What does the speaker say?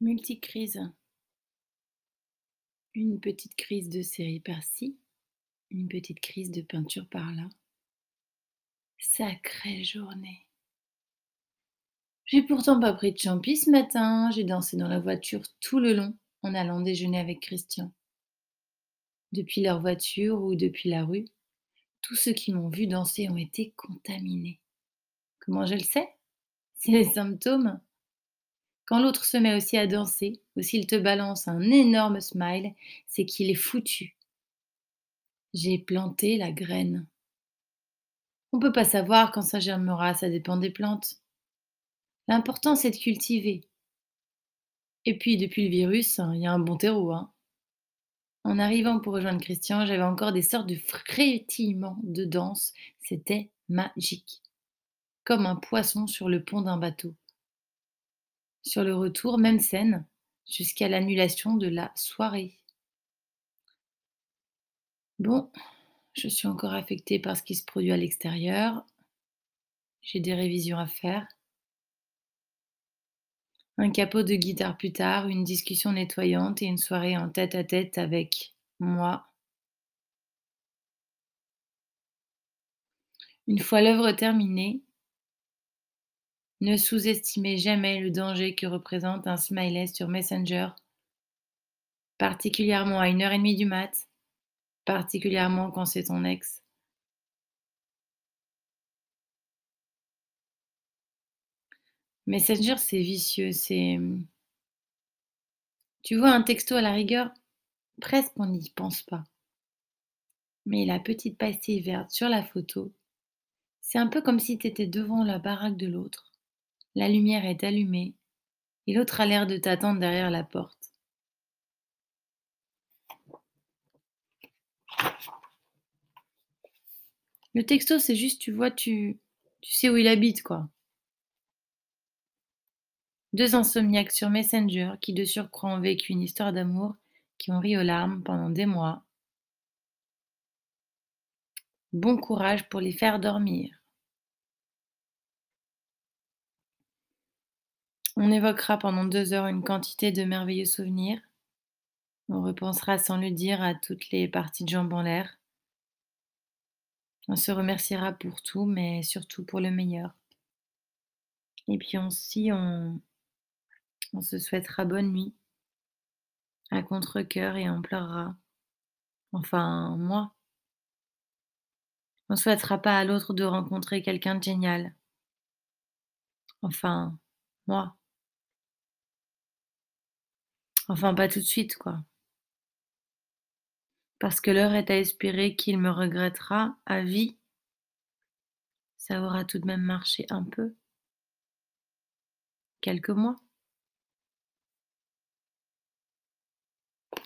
Multicrise. Une petite crise de série par-ci, une petite crise de peinture par-là. Sacrée journée. J'ai pourtant pas pris de champi ce matin, j'ai dansé dans la voiture tout le long en allant déjeuner avec Christian. Depuis leur voiture ou depuis la rue, tous ceux qui m'ont vu danser ont été contaminés. Comment je le sais? C'est les symptômes. Quand l'autre se met aussi à danser, ou s'il te balance un énorme smile, c'est qu'il est foutu. J'ai planté la graine. On ne peut pas savoir quand ça germera, ça dépend des plantes. L'important, c'est de cultiver. Et puis, depuis le virus, il y a un bon terreau. Hein. En arrivant pour rejoindre Christian, j'avais encore des sortes de frétillements de danse. C'était magique. Comme un poisson sur le pont d'un bateau. Sur le retour, même scène, jusqu'à l'annulation de la soirée. Bon, je suis encore affectée par ce qui se produit à l'extérieur. J'ai des révisions à faire. Un capot de guitare plus tard, une discussion nettoyante et une soirée en tête à tête avec moi. Une fois l'œuvre terminée, ne sous-estimez jamais le danger que représente un smiley sur Messenger, particulièrement à une heure et demie du mat, particulièrement quand c'est ton ex. Messenger, c'est vicieux, c'est. Tu vois, un texto à la rigueur, presque on n'y pense pas. Mais la petite pastille verte sur la photo, c'est un peu comme si tu étais devant la baraque de l'autre la lumière est allumée et l'autre a l'air de t'attendre derrière la porte. Le texto, c'est juste, tu vois, tu, sais où il habite, quoi. Deux insomniaques sur Messenger qui de surcroît ont vécu une histoire d'amour, qui ont ri aux larmes pendant des mois. Bon courage pour les faire dormir. On évoquera pendant deux heures une quantité de merveilleux souvenirs. On repensera sans le dire à toutes les parties de jambes en l'air. On se remerciera pour tout, mais surtout pour le meilleur. Et puis aussi, on, se souhaitera bonne nuit, à contre-coeur et on pleurera. Enfin, moi. On ne souhaitera pas à l'autre de rencontrer quelqu'un de génial. Enfin, moi. Enfin, pas tout de suite, quoi. Parce que l'heure est à espérer qu'il me regrettera à vie. Ça aura tout de même marché un peu. Quelques mois.